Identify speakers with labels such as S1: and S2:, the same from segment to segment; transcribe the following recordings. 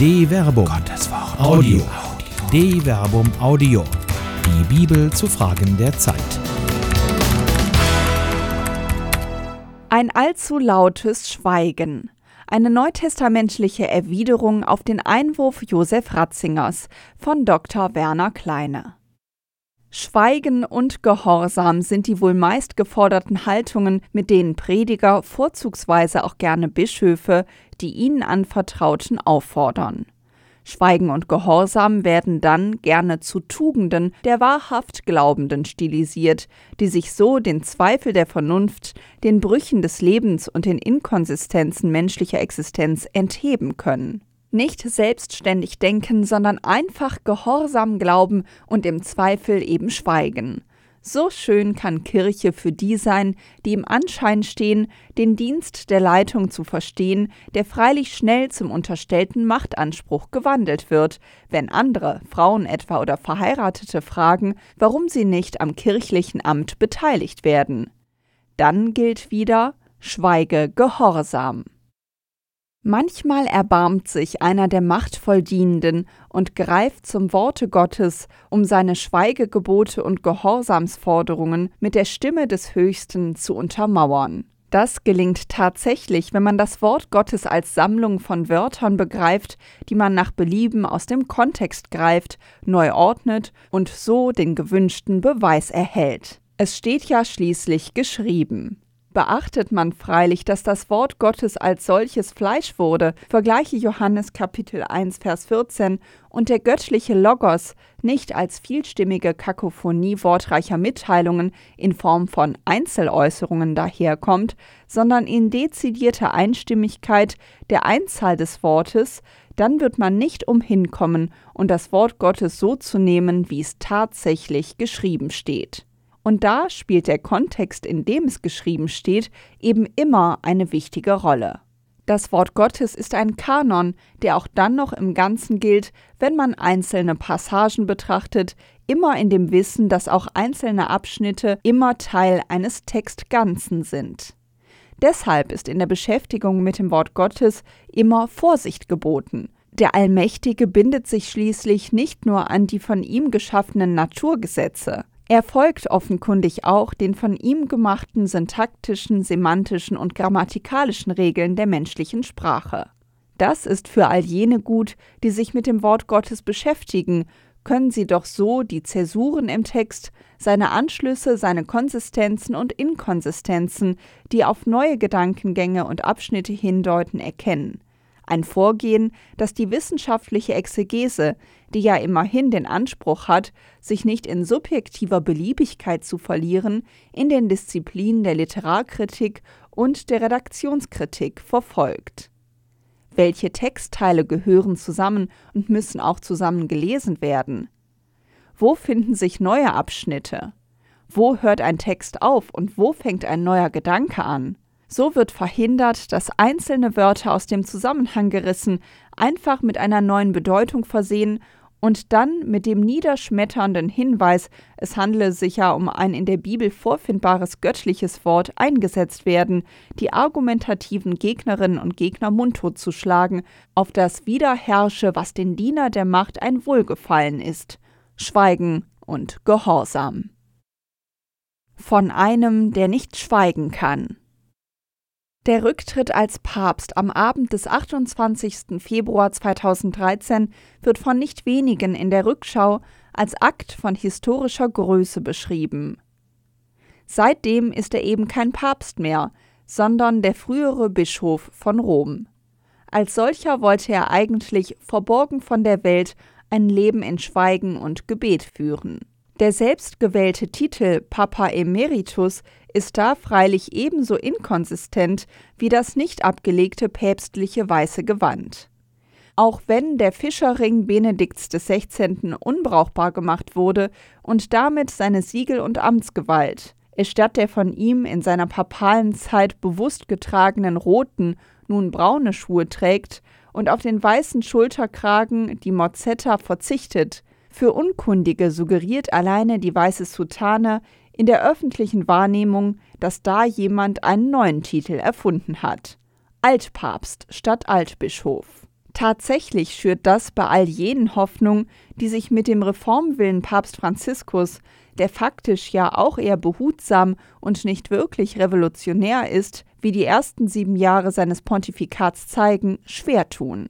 S1: De Verbum. Gottes Wort. Audio. De Verbum Audio. Die Bibel zu Fragen der Zeit.
S2: Ein allzu lautes Schweigen. Eine neutestamentliche Erwiderung auf den Einwurf Josef Ratzingers von Dr. Werner Kleine. Schweigen und Gehorsam sind die wohl meist geforderten Haltungen, mit denen Prediger, vorzugsweise auch gerne Bischöfe, die ihnen anvertrauten, auffordern. Schweigen und Gehorsam werden dann gerne zu Tugenden der wahrhaft Glaubenden stilisiert, die sich so den Zweifel der Vernunft, den Brüchen des Lebens und den Inkonsistenzen menschlicher Existenz entheben können. Nicht selbstständig denken, sondern einfach gehorsam glauben und im Zweifel eben schweigen. So schön kann Kirche für die sein, die im Anschein stehen, den Dienst der Leitung zu verstehen, der freilich schnell zum unterstellten Machtanspruch gewandelt wird, wenn andere, Frauen etwa oder Verheiratete, fragen, warum sie nicht am kirchlichen Amt beteiligt werden. Dann gilt wieder Schweige Gehorsam. Manchmal erbarmt sich einer der machtvoll Dienenden und greift zum Worte Gottes, um seine Schweigegebote und Gehorsamsforderungen mit der Stimme des Höchsten zu untermauern. Das gelingt tatsächlich, wenn man das Wort Gottes als Sammlung von Wörtern begreift, die man nach Belieben aus dem Kontext greift, neu ordnet und so den gewünschten Beweis erhält. Es steht ja schließlich geschrieben beachtet man freilich, dass das Wort Gottes als solches Fleisch wurde, vergleiche Johannes Kapitel 1 Vers 14, und der göttliche Logos nicht als vielstimmige Kakophonie wortreicher Mitteilungen in Form von Einzeläußerungen daherkommt, sondern in dezidierter Einstimmigkeit der Einzahl des Wortes, dann wird man nicht umhin kommen und das Wort Gottes so zu nehmen, wie es tatsächlich geschrieben steht. Und da spielt der Kontext, in dem es geschrieben steht, eben immer eine wichtige Rolle. Das Wort Gottes ist ein Kanon, der auch dann noch im Ganzen gilt, wenn man einzelne Passagen betrachtet, immer in dem Wissen, dass auch einzelne Abschnitte immer Teil eines Textganzen sind. Deshalb ist in der Beschäftigung mit dem Wort Gottes immer Vorsicht geboten. Der Allmächtige bindet sich schließlich nicht nur an die von ihm geschaffenen Naturgesetze. Er folgt offenkundig auch den von ihm gemachten syntaktischen, semantischen und grammatikalischen Regeln der menschlichen Sprache. Das ist für all jene gut, die sich mit dem Wort Gottes beschäftigen, können sie doch so die Zäsuren im Text, seine Anschlüsse, seine Konsistenzen und Inkonsistenzen, die auf neue Gedankengänge und Abschnitte hindeuten, erkennen ein Vorgehen, das die wissenschaftliche Exegese, die ja immerhin den Anspruch hat, sich nicht in subjektiver Beliebigkeit zu verlieren, in den Disziplinen der Literarkritik und der Redaktionskritik verfolgt. Welche Textteile gehören zusammen und müssen auch zusammen gelesen werden? Wo finden sich neue Abschnitte? Wo hört ein Text auf und wo fängt ein neuer Gedanke an? So wird verhindert, dass einzelne Wörter aus dem Zusammenhang gerissen, einfach mit einer neuen Bedeutung versehen und dann mit dem niederschmetternden Hinweis, es handle sich ja um ein in der Bibel vorfindbares göttliches Wort, eingesetzt werden, die argumentativen Gegnerinnen und Gegner mundtot zu schlagen, auf das wiederherrsche, was den Diener der Macht ein Wohlgefallen ist. Schweigen und Gehorsam. Von einem, der nicht schweigen kann. Der Rücktritt als Papst am Abend des 28. Februar 2013 wird von nicht wenigen in der Rückschau als Akt von historischer Größe beschrieben. Seitdem ist er eben kein Papst mehr, sondern der frühere Bischof von Rom. Als solcher wollte er eigentlich verborgen von der Welt ein Leben in Schweigen und Gebet führen. Der selbstgewählte Titel Papa Emeritus ist da freilich ebenso inkonsistent wie das nicht abgelegte päpstliche weiße Gewand. Auch wenn der Fischerring Benedikts XVI. unbrauchbar gemacht wurde und damit seine Siegel und Amtsgewalt, es statt der von ihm in seiner papalen Zeit bewusst getragenen roten nun braune Schuhe trägt und auf den weißen Schulterkragen die Mozzetta verzichtet, für Unkundige suggeriert alleine die weiße Soutane in der öffentlichen Wahrnehmung, dass da jemand einen neuen Titel erfunden hat. Altpapst statt Altbischof. Tatsächlich schürt das bei all jenen Hoffnung, die sich mit dem Reformwillen Papst Franziskus, der faktisch ja auch eher behutsam und nicht wirklich revolutionär ist, wie die ersten sieben Jahre seines Pontifikats zeigen, schwer tun.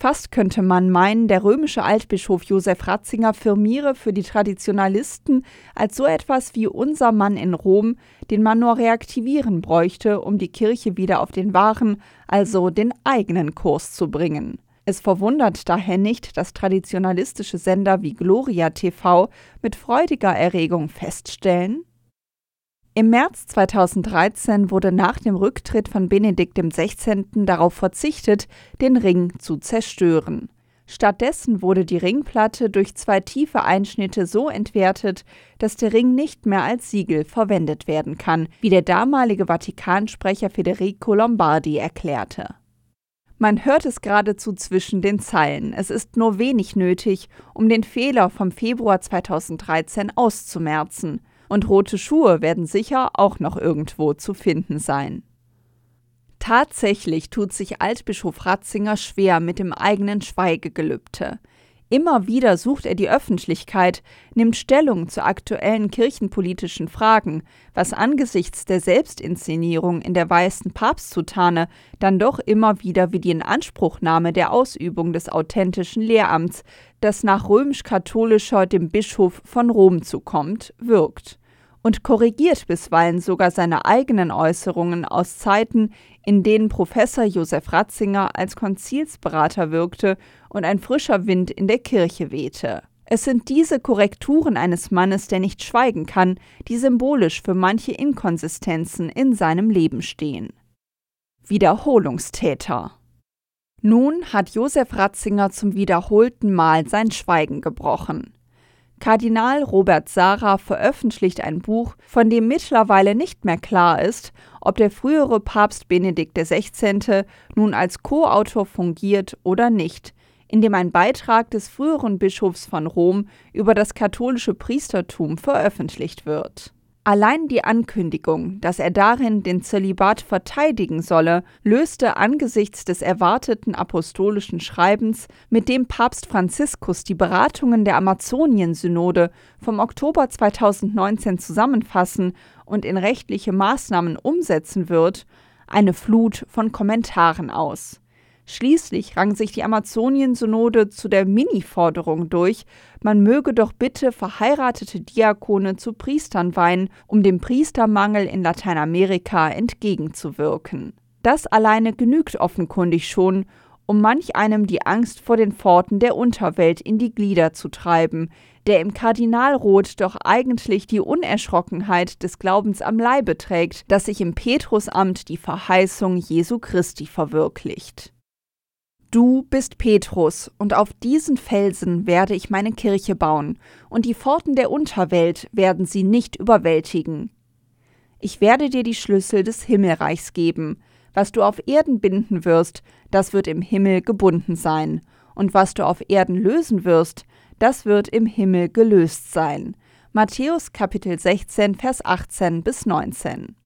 S2: Fast könnte man meinen, der römische Altbischof Josef Ratzinger firmiere für die Traditionalisten als so etwas wie unser Mann in Rom, den man nur reaktivieren bräuchte, um die Kirche wieder auf den wahren, also den eigenen Kurs zu bringen. Es verwundert daher nicht, dass traditionalistische Sender wie Gloria TV mit freudiger Erregung feststellen, im März 2013 wurde nach dem Rücktritt von Benedikt XVI. darauf verzichtet, den Ring zu zerstören. Stattdessen wurde die Ringplatte durch zwei tiefe Einschnitte so entwertet, dass der Ring nicht mehr als Siegel verwendet werden kann, wie der damalige Vatikansprecher Federico Lombardi erklärte. Man hört es geradezu zwischen den Zeilen. Es ist nur wenig nötig, um den Fehler vom Februar 2013 auszumerzen und rote Schuhe werden sicher auch noch irgendwo zu finden sein. Tatsächlich tut sich Altbischof Ratzinger schwer mit dem eigenen Schweigegelübde. Immer wieder sucht er die Öffentlichkeit, nimmt Stellung zu aktuellen kirchenpolitischen Fragen, was angesichts der Selbstinszenierung in der weißen Papstzutane dann doch immer wieder wie die Inanspruchnahme der Ausübung des authentischen Lehramts, das nach römisch-katholischer dem Bischof von Rom zukommt, wirkt. Und korrigiert bisweilen sogar seine eigenen Äußerungen aus Zeiten, in denen Professor Josef Ratzinger als Konzilsberater wirkte und ein frischer Wind in der Kirche wehte. Es sind diese Korrekturen eines Mannes, der nicht schweigen kann, die symbolisch für manche Inkonsistenzen in seinem Leben stehen. Wiederholungstäter Nun hat Josef Ratzinger zum wiederholten Mal sein Schweigen gebrochen. Kardinal Robert Sarah veröffentlicht ein Buch, von dem mittlerweile nicht mehr klar ist, ob der frühere Papst Benedikt XVI. nun als Co-Autor fungiert oder nicht, in dem ein Beitrag des früheren Bischofs von Rom über das katholische Priestertum veröffentlicht wird Allein die Ankündigung, dass er darin den Zölibat verteidigen solle, löste angesichts des erwarteten apostolischen Schreibens, mit dem Papst Franziskus die Beratungen der Amazonien-Synode vom Oktober 2019 zusammenfassen und in rechtliche Maßnahmen umsetzen wird, eine Flut von Kommentaren aus Schließlich rang sich die Amazonien-Synode zu der Mini-Forderung durch, man möge doch bitte verheiratete Diakone zu Priestern weihen, um dem Priestermangel in Lateinamerika entgegenzuwirken. Das alleine genügt offenkundig schon, um manch einem die Angst vor den Pforten der Unterwelt in die Glieder zu treiben, der im Kardinalrot doch eigentlich die Unerschrockenheit des Glaubens am Leibe trägt, dass sich im Petrusamt die Verheißung Jesu Christi verwirklicht. Du bist Petrus, und auf diesen Felsen werde ich meine Kirche bauen, und die Pforten der Unterwelt werden sie nicht überwältigen. Ich werde dir die Schlüssel des Himmelreichs geben. Was du auf Erden binden wirst, das wird im Himmel gebunden sein, und was du auf Erden lösen wirst, das wird im Himmel gelöst sein. Matthäus Kapitel 16, Vers 18 bis 19.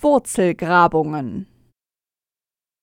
S2: Wurzelgrabungen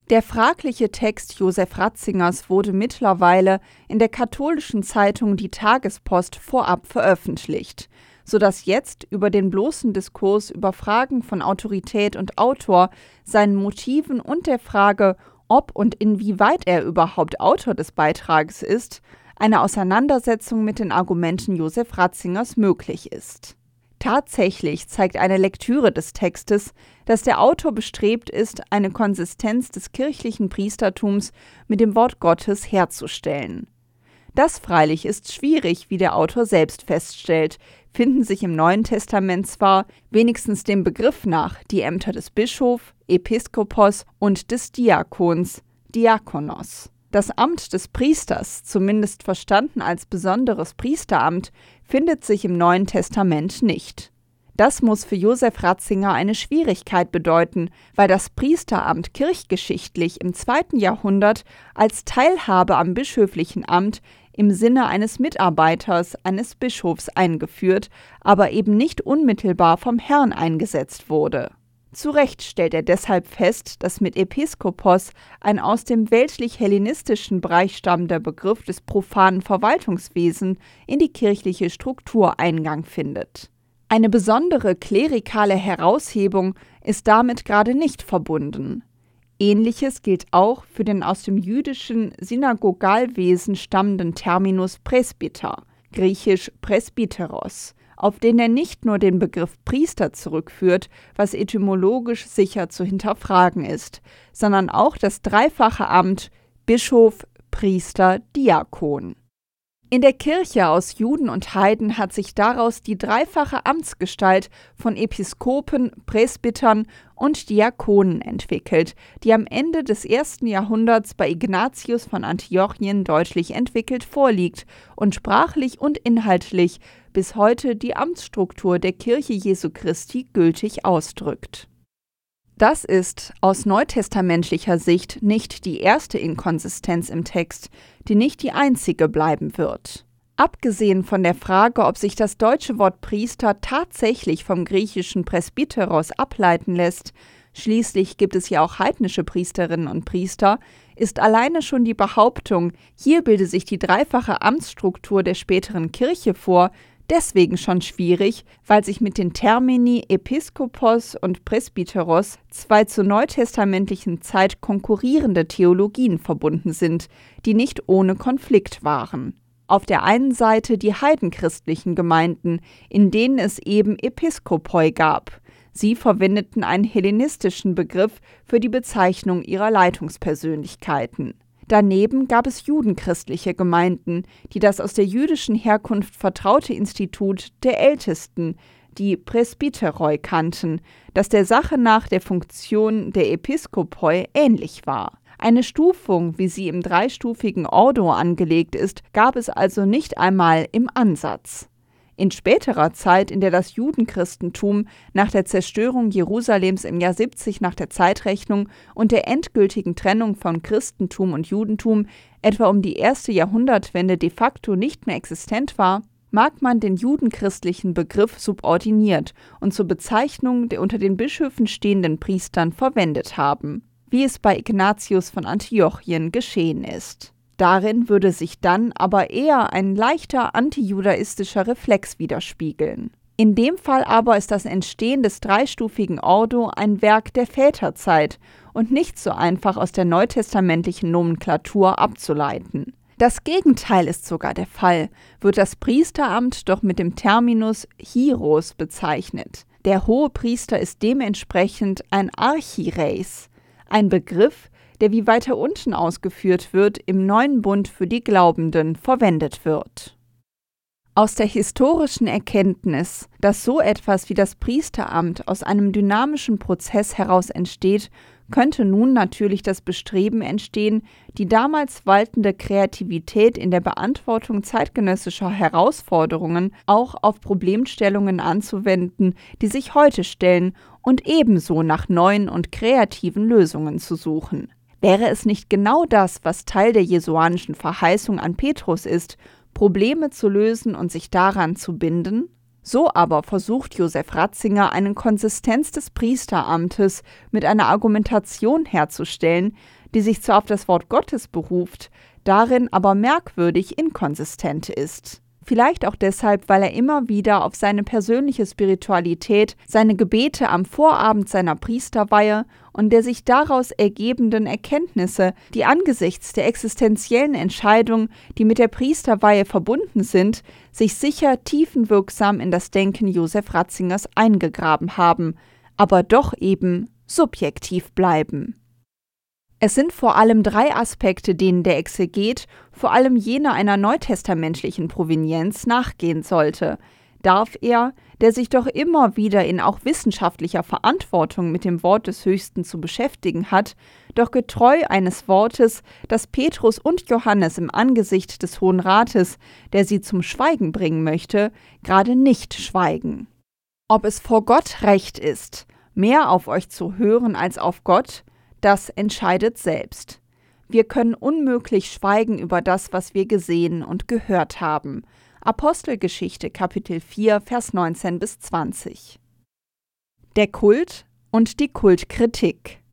S2: der fragliche Text Josef Ratzingers wurde mittlerweile in der katholischen Zeitung Die Tagespost vorab veröffentlicht, so dass jetzt über den bloßen Diskurs über Fragen von Autorität und Autor, seinen Motiven und der Frage, ob und inwieweit er überhaupt Autor des Beitrages ist, eine Auseinandersetzung mit den Argumenten Josef Ratzingers möglich ist. Tatsächlich zeigt eine Lektüre des Textes, dass der Autor bestrebt ist, eine Konsistenz des kirchlichen Priestertums mit dem Wort Gottes herzustellen. Das freilich ist schwierig, wie der Autor selbst feststellt, finden sich im Neuen Testament zwar, wenigstens dem Begriff nach, die Ämter des Bischof, Episkopos und des Diakons, Diakonos. Das Amt des Priesters, zumindest verstanden als besonderes Priesteramt, findet sich im Neuen Testament nicht. Das muss für Josef Ratzinger eine Schwierigkeit bedeuten, weil das Priesteramt kirchgeschichtlich im zweiten Jahrhundert als Teilhabe am bischöflichen Amt im Sinne eines Mitarbeiters eines Bischofs eingeführt, aber eben nicht unmittelbar vom Herrn eingesetzt wurde. Zu Recht stellt er deshalb fest, dass mit Episkopos ein aus dem weltlich-hellenistischen Bereich stammender Begriff des profanen Verwaltungswesens in die kirchliche Struktur Eingang findet. Eine besondere klerikale Heraushebung ist damit gerade nicht verbunden. Ähnliches gilt auch für den aus dem jüdischen Synagogalwesen stammenden Terminus Presbyter, griechisch Presbyteros, auf den er nicht nur den Begriff Priester zurückführt, was etymologisch sicher zu hinterfragen ist, sondern auch das dreifache Amt Bischof, Priester, Diakon. In der Kirche aus Juden und Heiden hat sich daraus die dreifache Amtsgestalt von Episkopen, Presbytern und Diakonen entwickelt, die am Ende des ersten Jahrhunderts bei Ignatius von Antiochien deutlich entwickelt vorliegt und sprachlich und inhaltlich bis heute die Amtsstruktur der Kirche Jesu Christi gültig ausdrückt. Das ist aus neutestamentlicher Sicht nicht die erste Inkonsistenz im Text, die nicht die einzige bleiben wird. Abgesehen von der Frage, ob sich das deutsche Wort Priester tatsächlich vom griechischen Presbyteros ableiten lässt, schließlich gibt es ja auch heidnische Priesterinnen und Priester, ist alleine schon die Behauptung, hier bilde sich die dreifache Amtsstruktur der späteren Kirche vor, deswegen schon schwierig, weil sich mit den Termini Episkopos und Presbyteros zwei zur neutestamentlichen Zeit konkurrierende Theologien verbunden sind, die nicht ohne Konflikt waren. Auf der einen Seite die heidenchristlichen Gemeinden, in denen es eben Episkopoi gab. Sie verwendeten einen hellenistischen Begriff für die Bezeichnung ihrer Leitungspersönlichkeiten. Daneben gab es judenchristliche Gemeinden, die das aus der jüdischen Herkunft vertraute Institut der Ältesten, die Presbyteroi, kannten, das der Sache nach der Funktion der Episkopoi ähnlich war. Eine Stufung, wie sie im dreistufigen Ordo angelegt ist, gab es also nicht einmal im Ansatz. In späterer Zeit, in der das Judenchristentum nach der Zerstörung Jerusalems im Jahr 70 nach der Zeitrechnung und der endgültigen Trennung von Christentum und Judentum etwa um die erste Jahrhundertwende de facto nicht mehr existent war, mag man den judenchristlichen Begriff subordiniert und zur Bezeichnung der unter den Bischöfen stehenden Priestern verwendet haben, wie es bei Ignatius von Antiochien geschehen ist. Darin würde sich dann aber eher ein leichter antijudaistischer Reflex widerspiegeln. In dem Fall aber ist das Entstehen des dreistufigen Ordo ein Werk der Väterzeit und nicht so einfach aus der neutestamentlichen Nomenklatur abzuleiten. Das Gegenteil ist sogar der Fall, wird das Priesteramt doch mit dem Terminus Hieros bezeichnet. Der hohe Priester ist dementsprechend ein Archireis, ein Begriff, der wie weiter unten ausgeführt wird, im neuen Bund für die Glaubenden verwendet wird. Aus der historischen Erkenntnis, dass so etwas wie das Priesteramt aus einem dynamischen Prozess heraus entsteht, könnte nun natürlich das Bestreben entstehen, die damals waltende Kreativität in der Beantwortung zeitgenössischer Herausforderungen auch auf Problemstellungen anzuwenden, die sich heute stellen, und ebenso nach neuen und kreativen Lösungen zu suchen. Wäre es nicht genau das, was Teil der jesuanischen Verheißung an Petrus ist, Probleme zu lösen und sich daran zu binden? So aber versucht Josef Ratzinger eine Konsistenz des Priesteramtes mit einer Argumentation herzustellen, die sich zwar auf das Wort Gottes beruft, darin aber merkwürdig inkonsistent ist. Vielleicht auch deshalb, weil er immer wieder auf seine persönliche Spiritualität, seine Gebete am Vorabend seiner Priesterweihe und der sich daraus ergebenden Erkenntnisse, die angesichts der existenziellen Entscheidungen, die mit der Priesterweihe verbunden sind, sich sicher tiefenwirksam in das Denken Josef Ratzingers eingegraben haben, aber doch eben subjektiv bleiben. Es sind vor allem drei Aspekte, denen der Exeget, vor allem jener einer neutestamentlichen Provenienz, nachgehen sollte. Darf er, der sich doch immer wieder in auch wissenschaftlicher Verantwortung mit dem Wort des Höchsten zu beschäftigen hat, doch getreu eines Wortes, das Petrus und Johannes im Angesicht des Hohen Rates, der sie zum Schweigen bringen möchte, gerade nicht schweigen. Ob es vor Gott recht ist, mehr auf euch zu hören als auf Gott, das entscheidet selbst. Wir können unmöglich schweigen über das, was wir gesehen und gehört haben. Apostelgeschichte Kapitel 4 Vers 19 bis 20. Der Kult und die Kultkritik.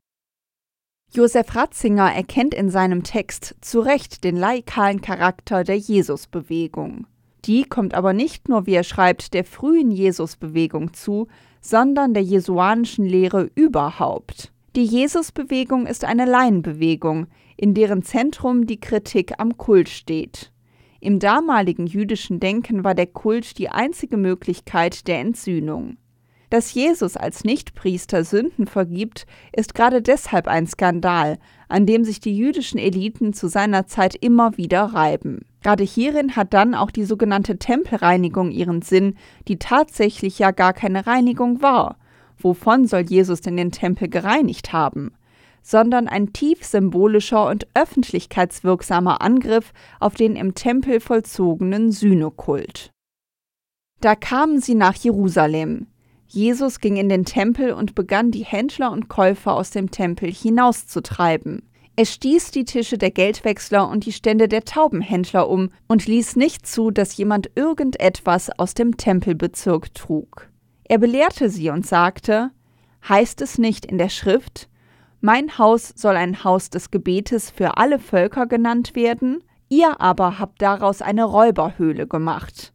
S2: Josef Ratzinger erkennt in seinem Text zu Recht den laikalen Charakter der Jesusbewegung. Die kommt aber nicht nur, wie er schreibt, der frühen Jesusbewegung zu, sondern der jesuanischen Lehre überhaupt. Die Jesusbewegung ist eine Laienbewegung, in deren Zentrum die Kritik am Kult steht. Im damaligen jüdischen Denken war der Kult die einzige Möglichkeit der Entsühnung. Dass Jesus als Nichtpriester Sünden vergibt, ist gerade deshalb ein Skandal, an dem sich die jüdischen Eliten zu seiner Zeit immer wieder reiben. Gerade hierin hat dann auch die sogenannte Tempelreinigung ihren Sinn, die tatsächlich ja gar keine Reinigung war. Wovon soll Jesus denn den Tempel gereinigt haben? Sondern ein tief symbolischer und öffentlichkeitswirksamer Angriff auf den im Tempel vollzogenen Sühnekult. Da kamen sie nach Jerusalem. Jesus ging in den Tempel und begann die Händler und Käufer aus dem Tempel hinauszutreiben. Er stieß die Tische der Geldwechsler und die Stände der Taubenhändler um und ließ nicht zu, dass jemand irgendetwas aus dem Tempelbezirk trug. Er belehrte sie und sagte, heißt es nicht in der Schrift, mein Haus soll ein Haus des Gebetes für alle Völker genannt werden, ihr aber habt daraus eine Räuberhöhle gemacht.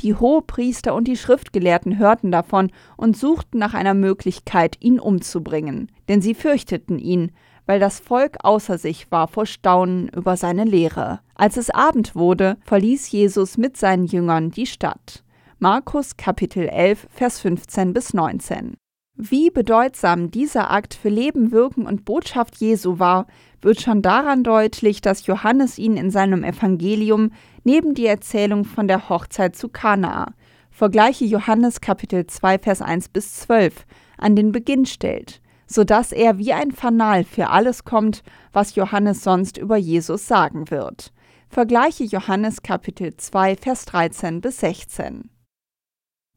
S2: Die Hohepriester und die Schriftgelehrten hörten davon und suchten nach einer Möglichkeit, ihn umzubringen, denn sie fürchteten ihn, weil das Volk außer sich war vor Staunen über seine Lehre. Als es Abend wurde, verließ Jesus mit seinen Jüngern die Stadt. Markus Kapitel 11, Vers 15 bis 19. Wie bedeutsam dieser Akt für Leben, Wirken und Botschaft Jesu war, wird schon daran deutlich, dass Johannes ihn in seinem Evangelium neben die Erzählung von der Hochzeit zu Kanaa, vergleiche Johannes Kapitel 2 Vers 1 bis 12, an den Beginn stellt, so dass er wie ein Fanal für alles kommt, was Johannes sonst über Jesus sagen wird. Vergleiche Johannes Kapitel 2 Vers 13 bis 16.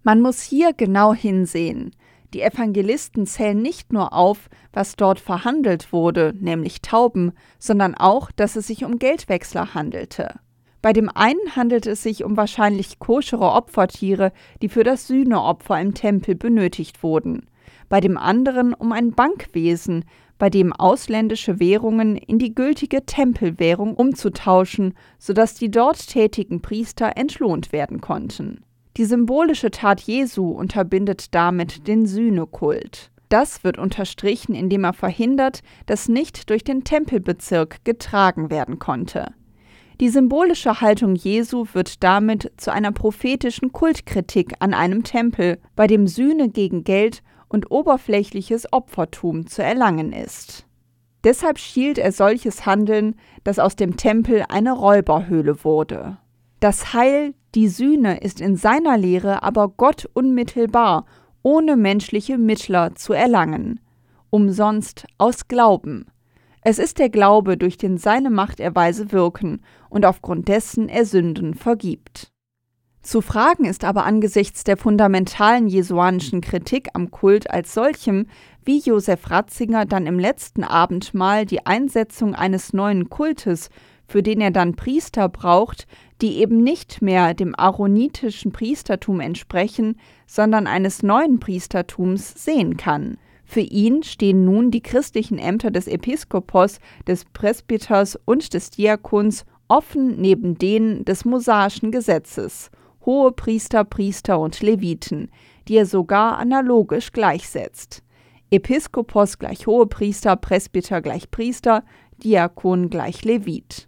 S2: Man muss hier genau hinsehen. Die Evangelisten zählen nicht nur auf, was dort verhandelt wurde, nämlich Tauben, sondern auch, dass es sich um Geldwechsler handelte. Bei dem einen handelt es sich um wahrscheinlich koschere Opfertiere, die für das Sühneopfer im Tempel benötigt wurden. Bei dem anderen um ein Bankwesen, bei dem ausländische Währungen in die gültige Tempelwährung umzutauschen, sodass die dort tätigen Priester entlohnt werden konnten. Die symbolische Tat Jesu unterbindet damit den Sühnekult. Das wird unterstrichen, indem er verhindert, dass nicht durch den Tempelbezirk getragen werden konnte. Die symbolische Haltung Jesu wird damit zu einer prophetischen Kultkritik an einem Tempel, bei dem Sühne gegen Geld und oberflächliches Opfertum zu erlangen ist. Deshalb schielt er solches Handeln, dass aus dem Tempel eine Räuberhöhle wurde. Das Heil, die Sühne ist in seiner Lehre aber Gott unmittelbar, ohne menschliche Mittler zu erlangen. Umsonst aus Glauben. Es ist der Glaube, durch den seine Machterweise wirken und aufgrund dessen er Sünden vergibt. Zu fragen ist aber angesichts der fundamentalen jesuanischen Kritik am Kult als solchem, wie Josef Ratzinger dann im letzten Abendmahl die Einsetzung eines neuen Kultes, für den er dann Priester braucht, die eben nicht mehr dem aaronitischen Priestertum entsprechen, sondern eines neuen Priestertums sehen kann. Für ihn stehen nun die christlichen Ämter des Episkopos, des Presbyters und des Diakons offen neben denen des mosaischen Gesetzes, hohe Priester, Priester und Leviten, die er sogar analogisch gleichsetzt. Episkopos gleich Hohepriester, Presbyter gleich Priester, Diakon gleich Levit.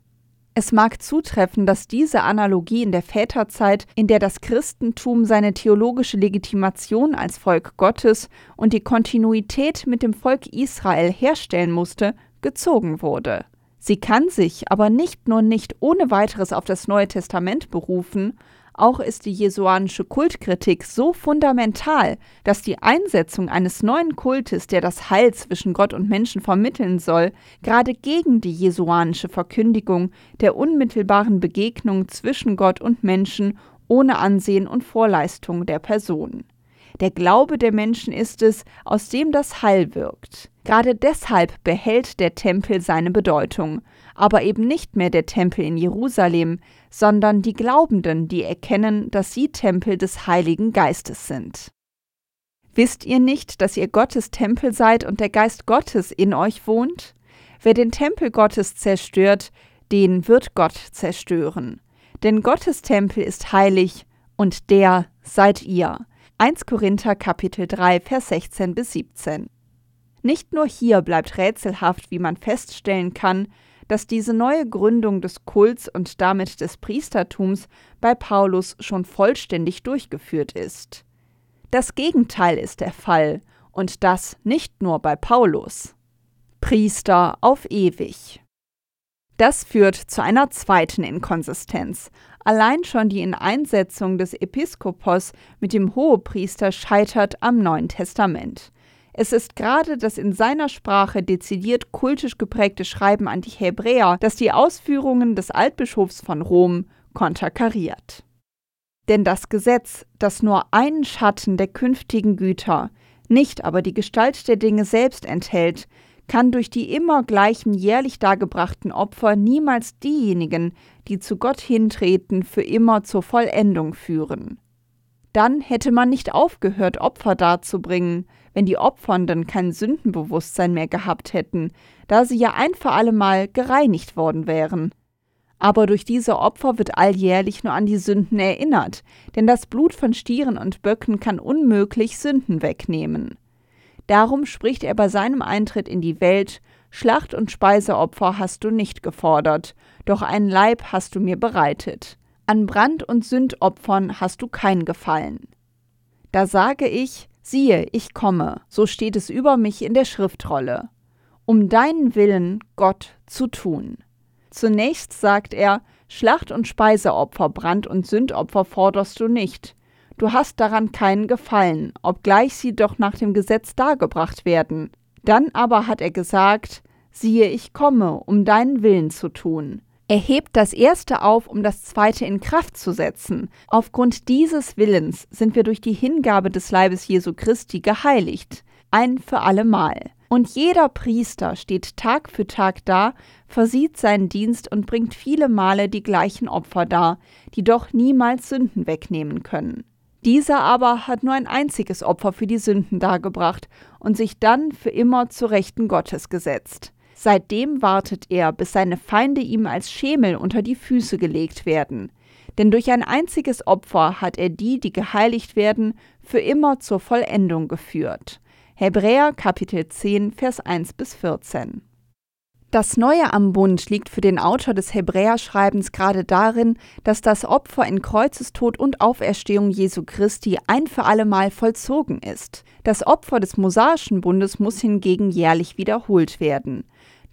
S2: Es mag zutreffen, dass diese Analogie in der Väterzeit, in der das Christentum seine theologische Legitimation als Volk Gottes und die Kontinuität mit dem Volk Israel herstellen musste, gezogen wurde. Sie kann sich aber nicht nur nicht ohne weiteres auf das Neue Testament berufen, auch ist die jesuanische Kultkritik so fundamental, dass die Einsetzung eines neuen Kultes, der das Heil zwischen Gott und Menschen vermitteln soll, gerade gegen die jesuanische Verkündigung der unmittelbaren Begegnung zwischen Gott und Menschen ohne Ansehen und Vorleistung der Person. Der Glaube der Menschen ist es, aus dem das Heil wirkt. Gerade deshalb behält der Tempel seine Bedeutung, aber eben nicht mehr der Tempel in Jerusalem, sondern die Glaubenden, die erkennen, dass sie Tempel des Heiligen Geistes sind. Wisst ihr nicht, dass ihr Gottes Tempel seid und der Geist Gottes in euch wohnt? Wer den Tempel Gottes zerstört, den wird Gott zerstören. Denn Gottes Tempel ist heilig und der seid ihr. 1 Korinther Kapitel 3 Vers 16 bis 17. Nicht nur hier bleibt rätselhaft, wie man feststellen kann, dass diese neue Gründung des Kults und damit des Priestertums bei Paulus schon vollständig durchgeführt ist. Das Gegenteil ist der Fall, und das nicht nur bei Paulus. Priester auf ewig. Das führt zu einer zweiten Inkonsistenz. Allein schon die Ineinsetzung des Episkopos mit dem Hohepriester scheitert am Neuen Testament. Es ist gerade das in seiner Sprache dezidiert kultisch geprägte Schreiben an die Hebräer, das die Ausführungen des Altbischofs von Rom konterkariert. Denn das Gesetz, das nur einen Schatten der künftigen Güter, nicht aber die Gestalt der Dinge selbst enthält, kann durch die immer gleichen jährlich dargebrachten Opfer niemals diejenigen, die zu Gott hintreten, für immer zur Vollendung führen. Dann hätte man nicht aufgehört, Opfer darzubringen, wenn die Opfernden kein Sündenbewusstsein mehr gehabt hätten, da sie ja ein für allemal gereinigt worden wären. Aber durch diese Opfer wird alljährlich nur an die Sünden erinnert, denn das Blut von Stieren und Böcken kann unmöglich Sünden wegnehmen. Darum spricht er bei seinem Eintritt in die Welt Schlacht und Speiseopfer hast du nicht gefordert, doch einen Leib hast du mir bereitet. An Brand- und Sündopfern hast du kein Gefallen. Da sage ich, siehe, ich komme, so steht es über mich in der Schriftrolle, um deinen Willen, Gott, zu tun. Zunächst sagt er, Schlacht- und Speiseopfer, Brand- und Sündopfer forderst du nicht. Du hast daran keinen Gefallen, obgleich sie doch nach dem Gesetz dargebracht werden. Dann aber hat er gesagt, siehe, ich komme, um deinen Willen zu tun. Er hebt das erste auf, um das zweite in Kraft zu setzen. Aufgrund dieses Willens sind wir durch die Hingabe des Leibes Jesu Christi geheiligt, ein für allemal. Und jeder Priester steht Tag für Tag da, versieht seinen Dienst und bringt viele Male die gleichen Opfer dar, die doch niemals Sünden wegnehmen können. Dieser aber hat nur ein einziges Opfer für die Sünden dargebracht und sich dann für immer zu Rechten Gottes gesetzt. Seitdem wartet er, bis seine Feinde ihm als Schemel unter die Füße gelegt werden. Denn durch ein einziges Opfer hat er die, die geheiligt werden, für immer zur Vollendung geführt. Hebräer Kapitel 10, Vers 1 bis 14. Das Neue am Bund liegt für den Autor des Hebräerschreibens gerade darin, dass das Opfer in Kreuzestod und Auferstehung Jesu Christi ein für allemal vollzogen ist. Das Opfer des mosaischen Bundes muss hingegen jährlich wiederholt werden.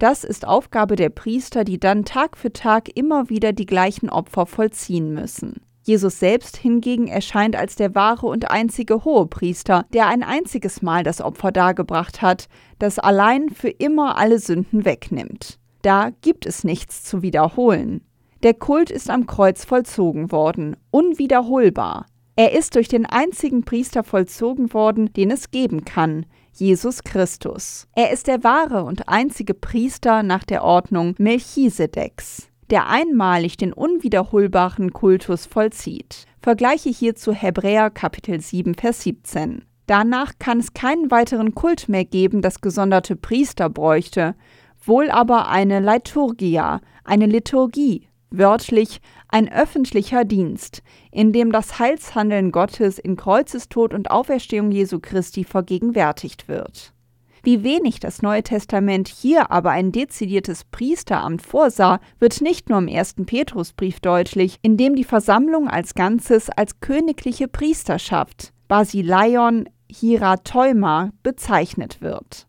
S2: Das ist Aufgabe der Priester, die dann Tag für Tag immer wieder die gleichen Opfer vollziehen müssen. Jesus selbst hingegen erscheint als der wahre und einzige Hohepriester, der ein einziges Mal das Opfer dargebracht hat, das allein für immer alle Sünden wegnimmt. Da gibt es nichts zu wiederholen. Der Kult ist am Kreuz vollzogen worden, unwiederholbar. Er ist durch den einzigen Priester vollzogen worden, den es geben kann, Jesus Christus. Er ist der wahre und einzige Priester nach der Ordnung Melchisedeks der einmalig den unwiederholbaren Kultus vollzieht. Vergleiche hierzu Hebräer Kapitel 7 Vers 17. Danach kann es keinen weiteren Kult mehr geben, das gesonderte Priester bräuchte, wohl aber eine Liturgia, eine Liturgie, wörtlich ein öffentlicher Dienst, in dem das Heilshandeln Gottes in Kreuzestod und Auferstehung Jesu Christi vergegenwärtigt wird. Wie wenig das Neue Testament hier aber ein dezidiertes Priesteramt vorsah, wird nicht nur im ersten Petrusbrief deutlich, in dem die Versammlung als Ganzes als königliche Priesterschaft, Basileion Hieratoima, bezeichnet wird.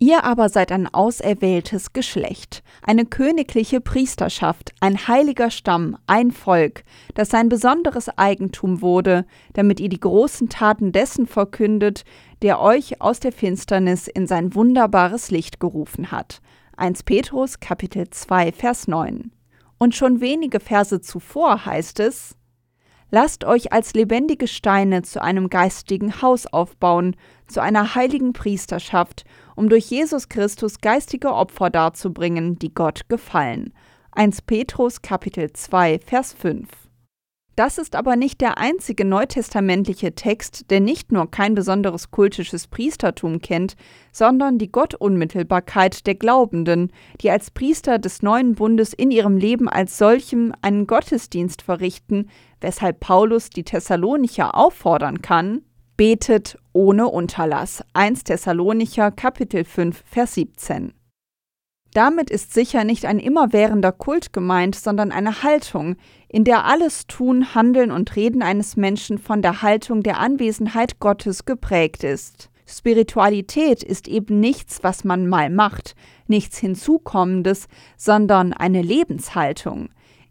S2: Ihr aber seid ein auserwähltes Geschlecht, eine königliche Priesterschaft, ein heiliger Stamm, ein Volk, das sein besonderes Eigentum wurde, damit ihr die großen Taten dessen verkündet, der euch aus der Finsternis in sein wunderbares Licht gerufen hat. 1 Petrus Kapitel 2 Vers 9. Und schon wenige Verse zuvor heißt es, Lasst euch als lebendige Steine zu einem geistigen Haus aufbauen, zu einer heiligen Priesterschaft, um durch Jesus Christus geistige Opfer darzubringen, die Gott gefallen. 1 Petrus Kapitel 2 Vers 5 Das ist aber nicht der einzige neutestamentliche Text, der nicht nur kein besonderes kultisches Priestertum kennt, sondern die Gottunmittelbarkeit der Glaubenden, die als Priester des neuen Bundes in ihrem Leben als solchem einen Gottesdienst verrichten, weshalb Paulus die Thessalonicher auffordern kann, betet ohne Unterlass. 1 Thessalonicher Kapitel 5 Vers 17. Damit ist sicher nicht ein immerwährender Kult gemeint, sondern eine Haltung, in der alles Tun, Handeln und Reden eines Menschen von der Haltung der Anwesenheit Gottes geprägt ist. Spiritualität ist eben nichts, was man mal macht, nichts Hinzukommendes, sondern eine Lebenshaltung.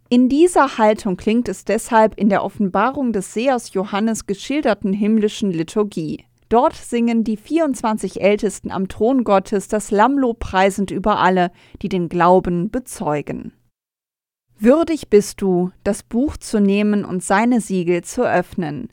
S2: In dieser Haltung klingt es deshalb in der Offenbarung des Sehers Johannes geschilderten himmlischen Liturgie. Dort singen die 24 Ältesten am Thron Gottes das Lammlob preisend über alle, die den Glauben bezeugen. Würdig bist du, das Buch zu nehmen und seine Siegel zu öffnen.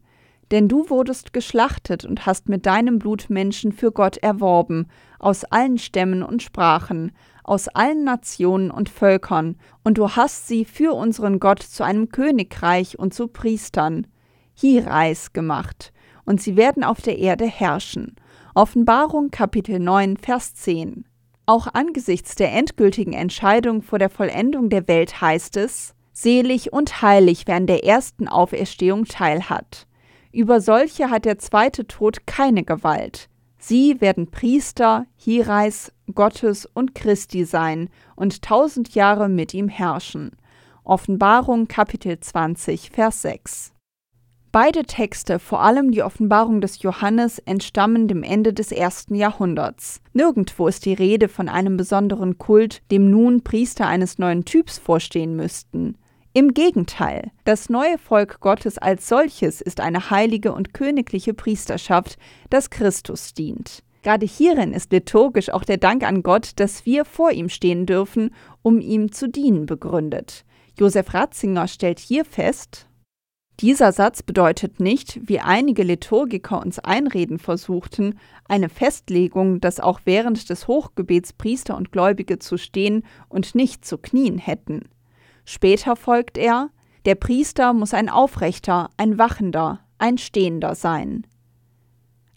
S2: Denn du wurdest geschlachtet und hast mit deinem Blut Menschen für Gott erworben, aus allen Stämmen und Sprachen, aus allen Nationen und Völkern, und du hast sie für unseren Gott zu einem Königreich und zu Priestern. Hiereis gemacht und sie werden auf der Erde herrschen. Offenbarung Kapitel 9, Vers 10. Auch angesichts der endgültigen Entscheidung vor der Vollendung der Welt heißt es, selig und heilig, wer an der ersten Auferstehung teilhat. Über solche hat der zweite Tod keine Gewalt. Sie werden Priester, Hiereis, Gottes und Christi sein und tausend Jahre mit ihm herrschen. Offenbarung Kapitel 20, Vers 6. Beide Texte, vor allem die Offenbarung des Johannes, entstammen dem Ende des ersten Jahrhunderts. Nirgendwo ist die Rede von einem besonderen Kult, dem nun Priester eines neuen Typs vorstehen müssten. Im Gegenteil, das neue Volk Gottes als solches ist eine heilige und königliche Priesterschaft, das Christus dient. Gerade hierin ist liturgisch auch der Dank an Gott, dass wir vor ihm stehen dürfen, um ihm zu dienen, begründet. Josef Ratzinger stellt hier fest, dieser Satz bedeutet nicht, wie einige Liturgiker uns einreden versuchten, eine Festlegung, dass auch während des Hochgebets Priester und Gläubige zu stehen und nicht zu knien hätten. Später folgt er, der Priester muss ein Aufrechter, ein Wachender, ein Stehender sein.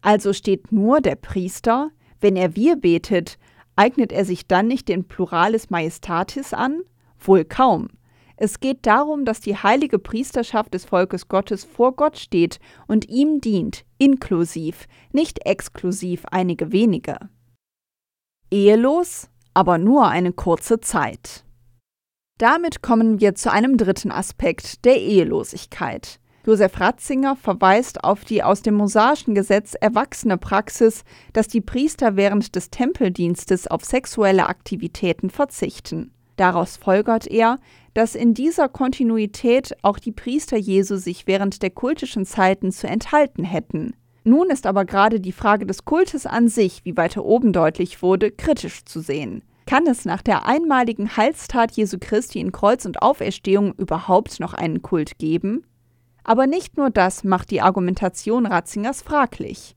S2: Also steht nur der Priester, wenn er wir betet, eignet er sich dann nicht den Pluralis Majestatis an? Wohl kaum. Es geht darum, dass die heilige Priesterschaft des Volkes Gottes vor Gott steht und ihm dient, inklusiv, nicht exklusiv einige wenige. Ehelos, aber nur eine kurze Zeit. Damit kommen wir zu einem dritten Aspekt der Ehelosigkeit. Josef Ratzinger verweist auf die aus dem mosaischen Gesetz erwachsene Praxis, dass die Priester während des Tempeldienstes auf sexuelle Aktivitäten verzichten. Daraus folgert er, dass in dieser Kontinuität auch die Priester Jesu sich während der kultischen Zeiten zu enthalten hätten. Nun ist aber gerade die Frage des Kultes an sich, wie weiter oben deutlich wurde, kritisch zu sehen. Kann es nach der einmaligen Heilstat Jesu Christi in Kreuz und Auferstehung überhaupt noch einen Kult geben? Aber nicht nur das macht die Argumentation Ratzingers fraglich.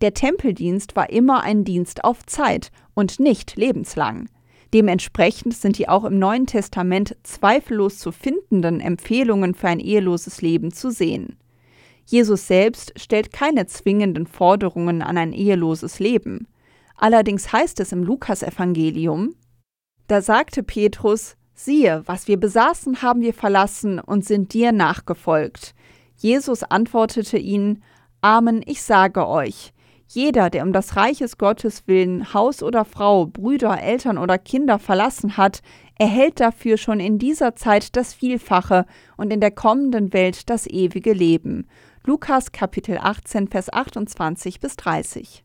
S2: Der Tempeldienst war immer ein Dienst auf Zeit und nicht lebenslang. Dementsprechend sind die auch im Neuen Testament zweifellos zu findenden Empfehlungen für ein eheloses Leben zu sehen. Jesus selbst stellt keine zwingenden Forderungen an ein eheloses Leben. Allerdings heißt es im Lukasevangelium, da sagte Petrus, siehe, was wir besaßen, haben wir verlassen und sind dir nachgefolgt. Jesus antwortete ihnen, Amen, ich sage euch, jeder, der um das Reiches Gottes willen Haus oder Frau, Brüder, Eltern oder Kinder verlassen hat, erhält dafür schon in dieser Zeit das Vielfache und in der kommenden Welt das ewige Leben. Lukas Kapitel 18, Vers 28 bis 30.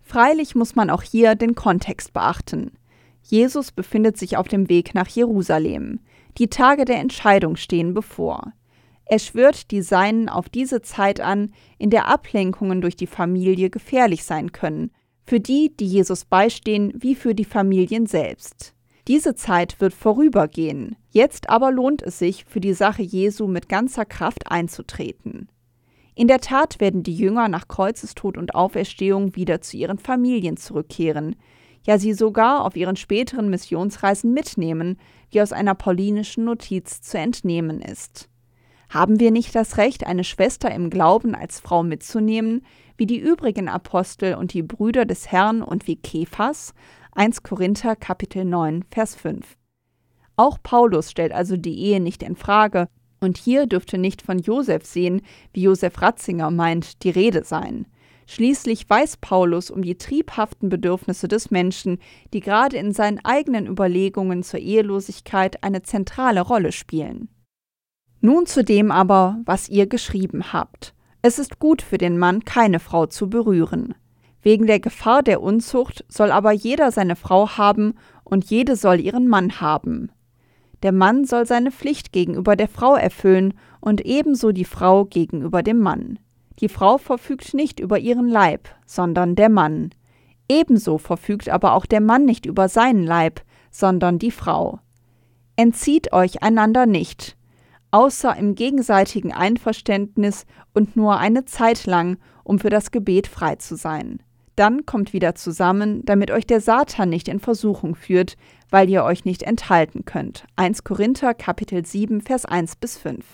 S2: Freilich muss man auch hier den Kontext beachten. Jesus befindet sich auf dem Weg nach Jerusalem. Die Tage der Entscheidung stehen bevor. Er schwört die Seinen auf diese Zeit an, in der Ablenkungen durch die Familie gefährlich sein können, für die, die Jesus beistehen, wie für die Familien selbst. Diese Zeit wird vorübergehen, jetzt aber lohnt es sich, für die Sache Jesu mit ganzer Kraft einzutreten. In der Tat werden die Jünger nach Kreuzestod und Auferstehung wieder zu ihren Familien zurückkehren, ja sie sogar auf ihren späteren Missionsreisen mitnehmen, wie aus einer paulinischen Notiz zu entnehmen ist. Haben wir nicht das Recht, eine Schwester im Glauben als Frau mitzunehmen, wie die übrigen Apostel und die Brüder des Herrn und wie Kephas? 1 Korinther Kapitel 9 Vers 5. Auch Paulus stellt also die Ehe nicht in Frage, und hier dürfte nicht von Josef sehen, wie Josef Ratzinger meint, die Rede sein. Schließlich weiß Paulus um die triebhaften Bedürfnisse des Menschen, die gerade in seinen eigenen Überlegungen zur Ehelosigkeit eine zentrale Rolle spielen. Nun zu dem aber, was ihr geschrieben habt. Es ist gut für den Mann, keine Frau zu berühren. Wegen der Gefahr der Unzucht soll aber jeder seine Frau haben und jede soll ihren Mann haben. Der Mann soll seine Pflicht gegenüber der Frau erfüllen und ebenso die Frau gegenüber dem Mann. Die Frau verfügt nicht über ihren Leib, sondern der Mann. Ebenso verfügt aber auch der Mann nicht über seinen Leib, sondern die Frau. Entzieht euch einander nicht, außer im gegenseitigen Einverständnis und nur eine Zeit lang, um für das Gebet frei zu sein. Dann kommt wieder zusammen, damit euch der Satan nicht in Versuchung führt, weil ihr euch nicht enthalten könnt. 1 Korinther Kapitel 7 Vers 1 bis 5.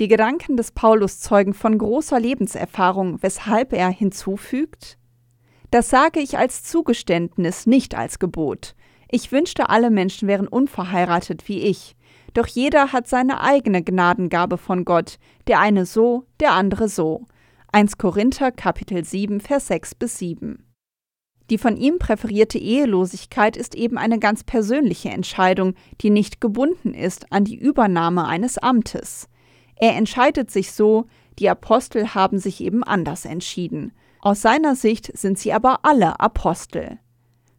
S2: Die Gedanken des Paulus zeugen von großer Lebenserfahrung, weshalb er hinzufügt Das sage ich als Zugeständnis, nicht als Gebot. Ich wünschte, alle Menschen wären unverheiratet wie ich. Doch jeder hat seine eigene Gnadengabe von Gott, der eine so, der andere so. 1 Korinther Kapitel 7 Vers 6 bis 7. Die von ihm präferierte Ehelosigkeit ist eben eine ganz persönliche Entscheidung, die nicht gebunden ist an die Übernahme eines Amtes. Er entscheidet sich so, die Apostel haben sich eben anders entschieden. Aus seiner Sicht sind sie aber alle Apostel.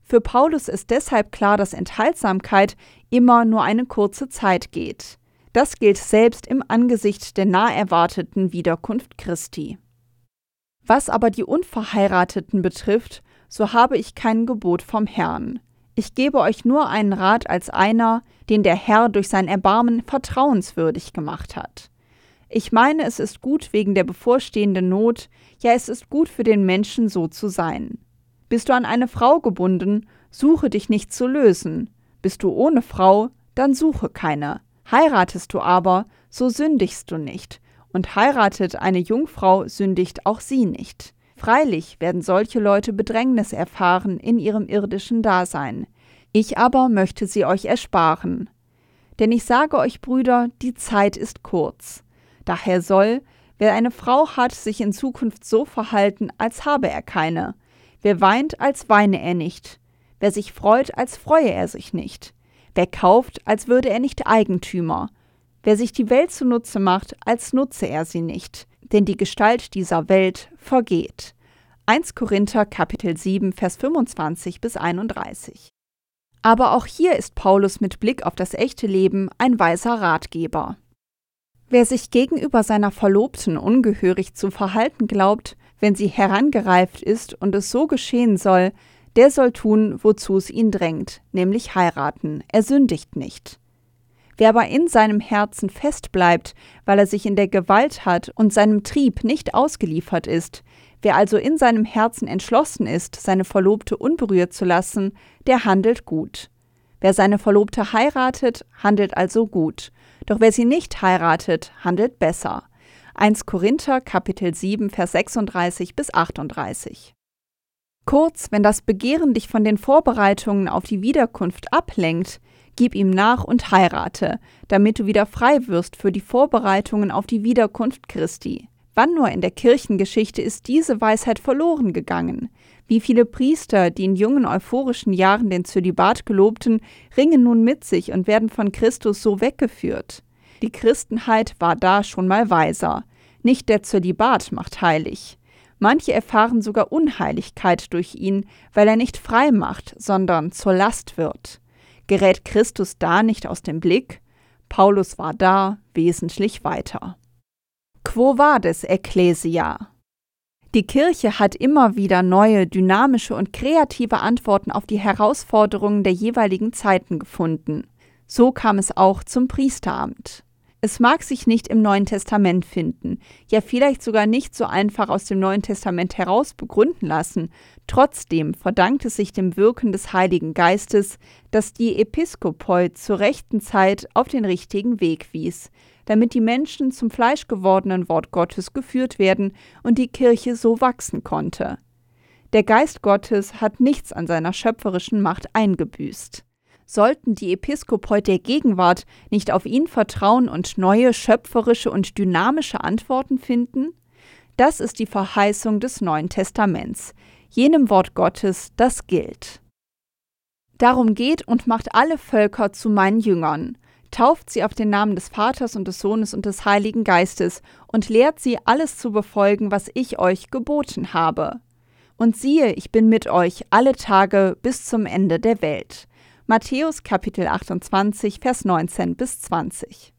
S2: Für Paulus ist deshalb klar, dass Enthaltsamkeit immer nur eine kurze Zeit geht. Das gilt selbst im Angesicht der nah erwarteten Wiederkunft Christi. Was aber die Unverheirateten betrifft, so habe ich kein Gebot vom Herrn. Ich gebe euch nur einen Rat als einer, den der Herr durch sein Erbarmen vertrauenswürdig gemacht hat. Ich meine, es ist gut wegen der bevorstehenden Not, ja es ist gut für den Menschen so zu sein. Bist du an eine Frau gebunden, suche dich nicht zu lösen. Bist du ohne Frau, dann suche keine. Heiratest du aber, so sündigst du nicht. Und heiratet eine Jungfrau, sündigt auch sie nicht. Freilich werden solche Leute Bedrängnis erfahren in ihrem irdischen Dasein. Ich aber möchte sie euch ersparen. Denn ich sage euch, Brüder, die Zeit ist kurz. Daher soll, wer eine Frau hat, sich in Zukunft so verhalten, als habe er keine, Wer weint, als weine er nicht. Wer sich freut, als freue er sich nicht. Wer kauft, als würde er nicht Eigentümer. Wer sich die Welt zunutze macht, als nutze er sie nicht. Denn die Gestalt dieser Welt vergeht. 1 Korinther Kapitel 7 Vers 25 bis 31. Aber auch hier ist Paulus mit Blick auf das echte Leben ein weiser Ratgeber. Wer sich gegenüber seiner Verlobten ungehörig zu verhalten glaubt, wenn sie herangereift ist und es so geschehen soll, der soll tun, wozu es ihn drängt, nämlich heiraten, er sündigt nicht. Wer aber in seinem Herzen fest bleibt, weil er sich in der Gewalt hat und seinem Trieb nicht ausgeliefert ist, wer also in seinem Herzen entschlossen ist, seine Verlobte unberührt zu lassen, der handelt gut. Wer seine Verlobte heiratet, handelt also gut, doch wer sie nicht heiratet, handelt besser. 1 Korinther Kapitel 7 Vers 36 bis 38. Kurz, wenn das Begehren dich von den Vorbereitungen auf die Wiederkunft ablenkt, gib ihm nach und heirate, damit du wieder frei wirst für die Vorbereitungen auf die Wiederkunft Christi. Wann nur in der Kirchengeschichte ist diese Weisheit verloren gegangen? Wie viele Priester, die in jungen euphorischen Jahren den Zölibat gelobten, ringen nun mit sich und werden von Christus so weggeführt? Die Christenheit war da schon mal weiser. Nicht der Zölibat macht heilig. Manche erfahren sogar Unheiligkeit durch ihn, weil er nicht frei macht, sondern zur Last wird. Gerät Christus da nicht aus dem Blick? Paulus war da wesentlich weiter. Quo vadis, Ecclesia? Die Kirche hat immer wieder neue, dynamische und kreative Antworten auf die Herausforderungen der jeweiligen Zeiten gefunden. So kam es auch zum Priesteramt. Es mag sich nicht im Neuen Testament finden, ja vielleicht sogar nicht so einfach aus dem Neuen Testament heraus begründen lassen, trotzdem verdankt es sich dem Wirken des Heiligen Geistes, dass die Episkopoi zur rechten Zeit auf den richtigen Weg wies, damit die Menschen zum fleischgewordenen Wort Gottes geführt werden und die Kirche so wachsen konnte. Der Geist Gottes hat nichts an seiner schöpferischen Macht eingebüßt. Sollten die Episkopoi der Gegenwart nicht auf ihn vertrauen und neue schöpferische und dynamische Antworten finden? Das ist die Verheißung des Neuen Testaments, jenem Wort Gottes, das gilt. Darum geht und macht alle Völker zu meinen Jüngern, tauft sie auf den Namen des Vaters und des Sohnes und des Heiligen Geistes und lehrt sie alles zu befolgen, was ich euch geboten habe. Und siehe, ich bin mit euch alle Tage bis zum Ende der Welt. Matthäus Kapitel 28, Vers 19 bis 20.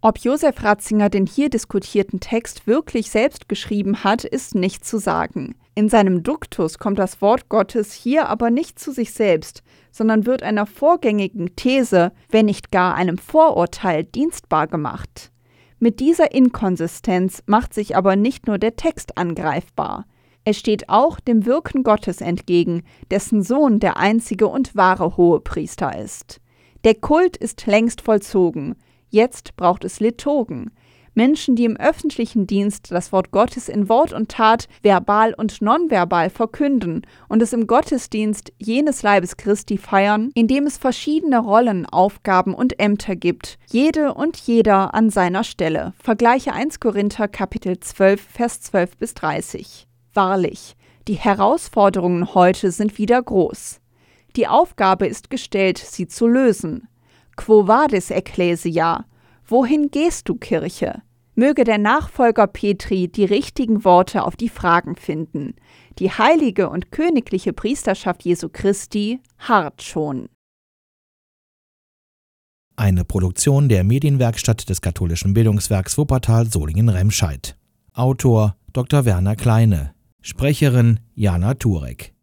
S2: Ob Josef Ratzinger den hier diskutierten Text wirklich selbst geschrieben hat, ist nicht zu sagen. In seinem Duktus kommt das Wort Gottes hier aber nicht zu sich selbst, sondern wird einer vorgängigen These, wenn nicht gar einem Vorurteil dienstbar gemacht. Mit dieser Inkonsistenz macht sich aber nicht nur der Text angreifbar. Er steht auch dem Wirken Gottes entgegen, dessen Sohn der einzige und wahre Hohepriester ist. Der Kult ist längst vollzogen, Jetzt braucht es Liturgen, Menschen, die im öffentlichen Dienst das Wort Gottes in Wort und Tat, verbal und nonverbal verkünden und es im Gottesdienst jenes Leibes Christi feiern, in dem es verschiedene Rollen, Aufgaben und Ämter gibt, jede und jeder an seiner Stelle. Vergleiche 1 Korinther Kapitel 12 Vers 12 bis 30. Wahrlich, die Herausforderungen heute sind wieder groß. Die Aufgabe ist gestellt, sie zu lösen. Quo vadis Ecclesia? Wohin gehst du, Kirche? Möge der Nachfolger Petri die richtigen Worte auf die Fragen finden. Die heilige und königliche Priesterschaft Jesu Christi harrt schon.
S1: Eine Produktion der Medienwerkstatt des katholischen Bildungswerks Wuppertal Solingen-Remscheid. Autor Dr. Werner Kleine. Sprecherin Jana Turek.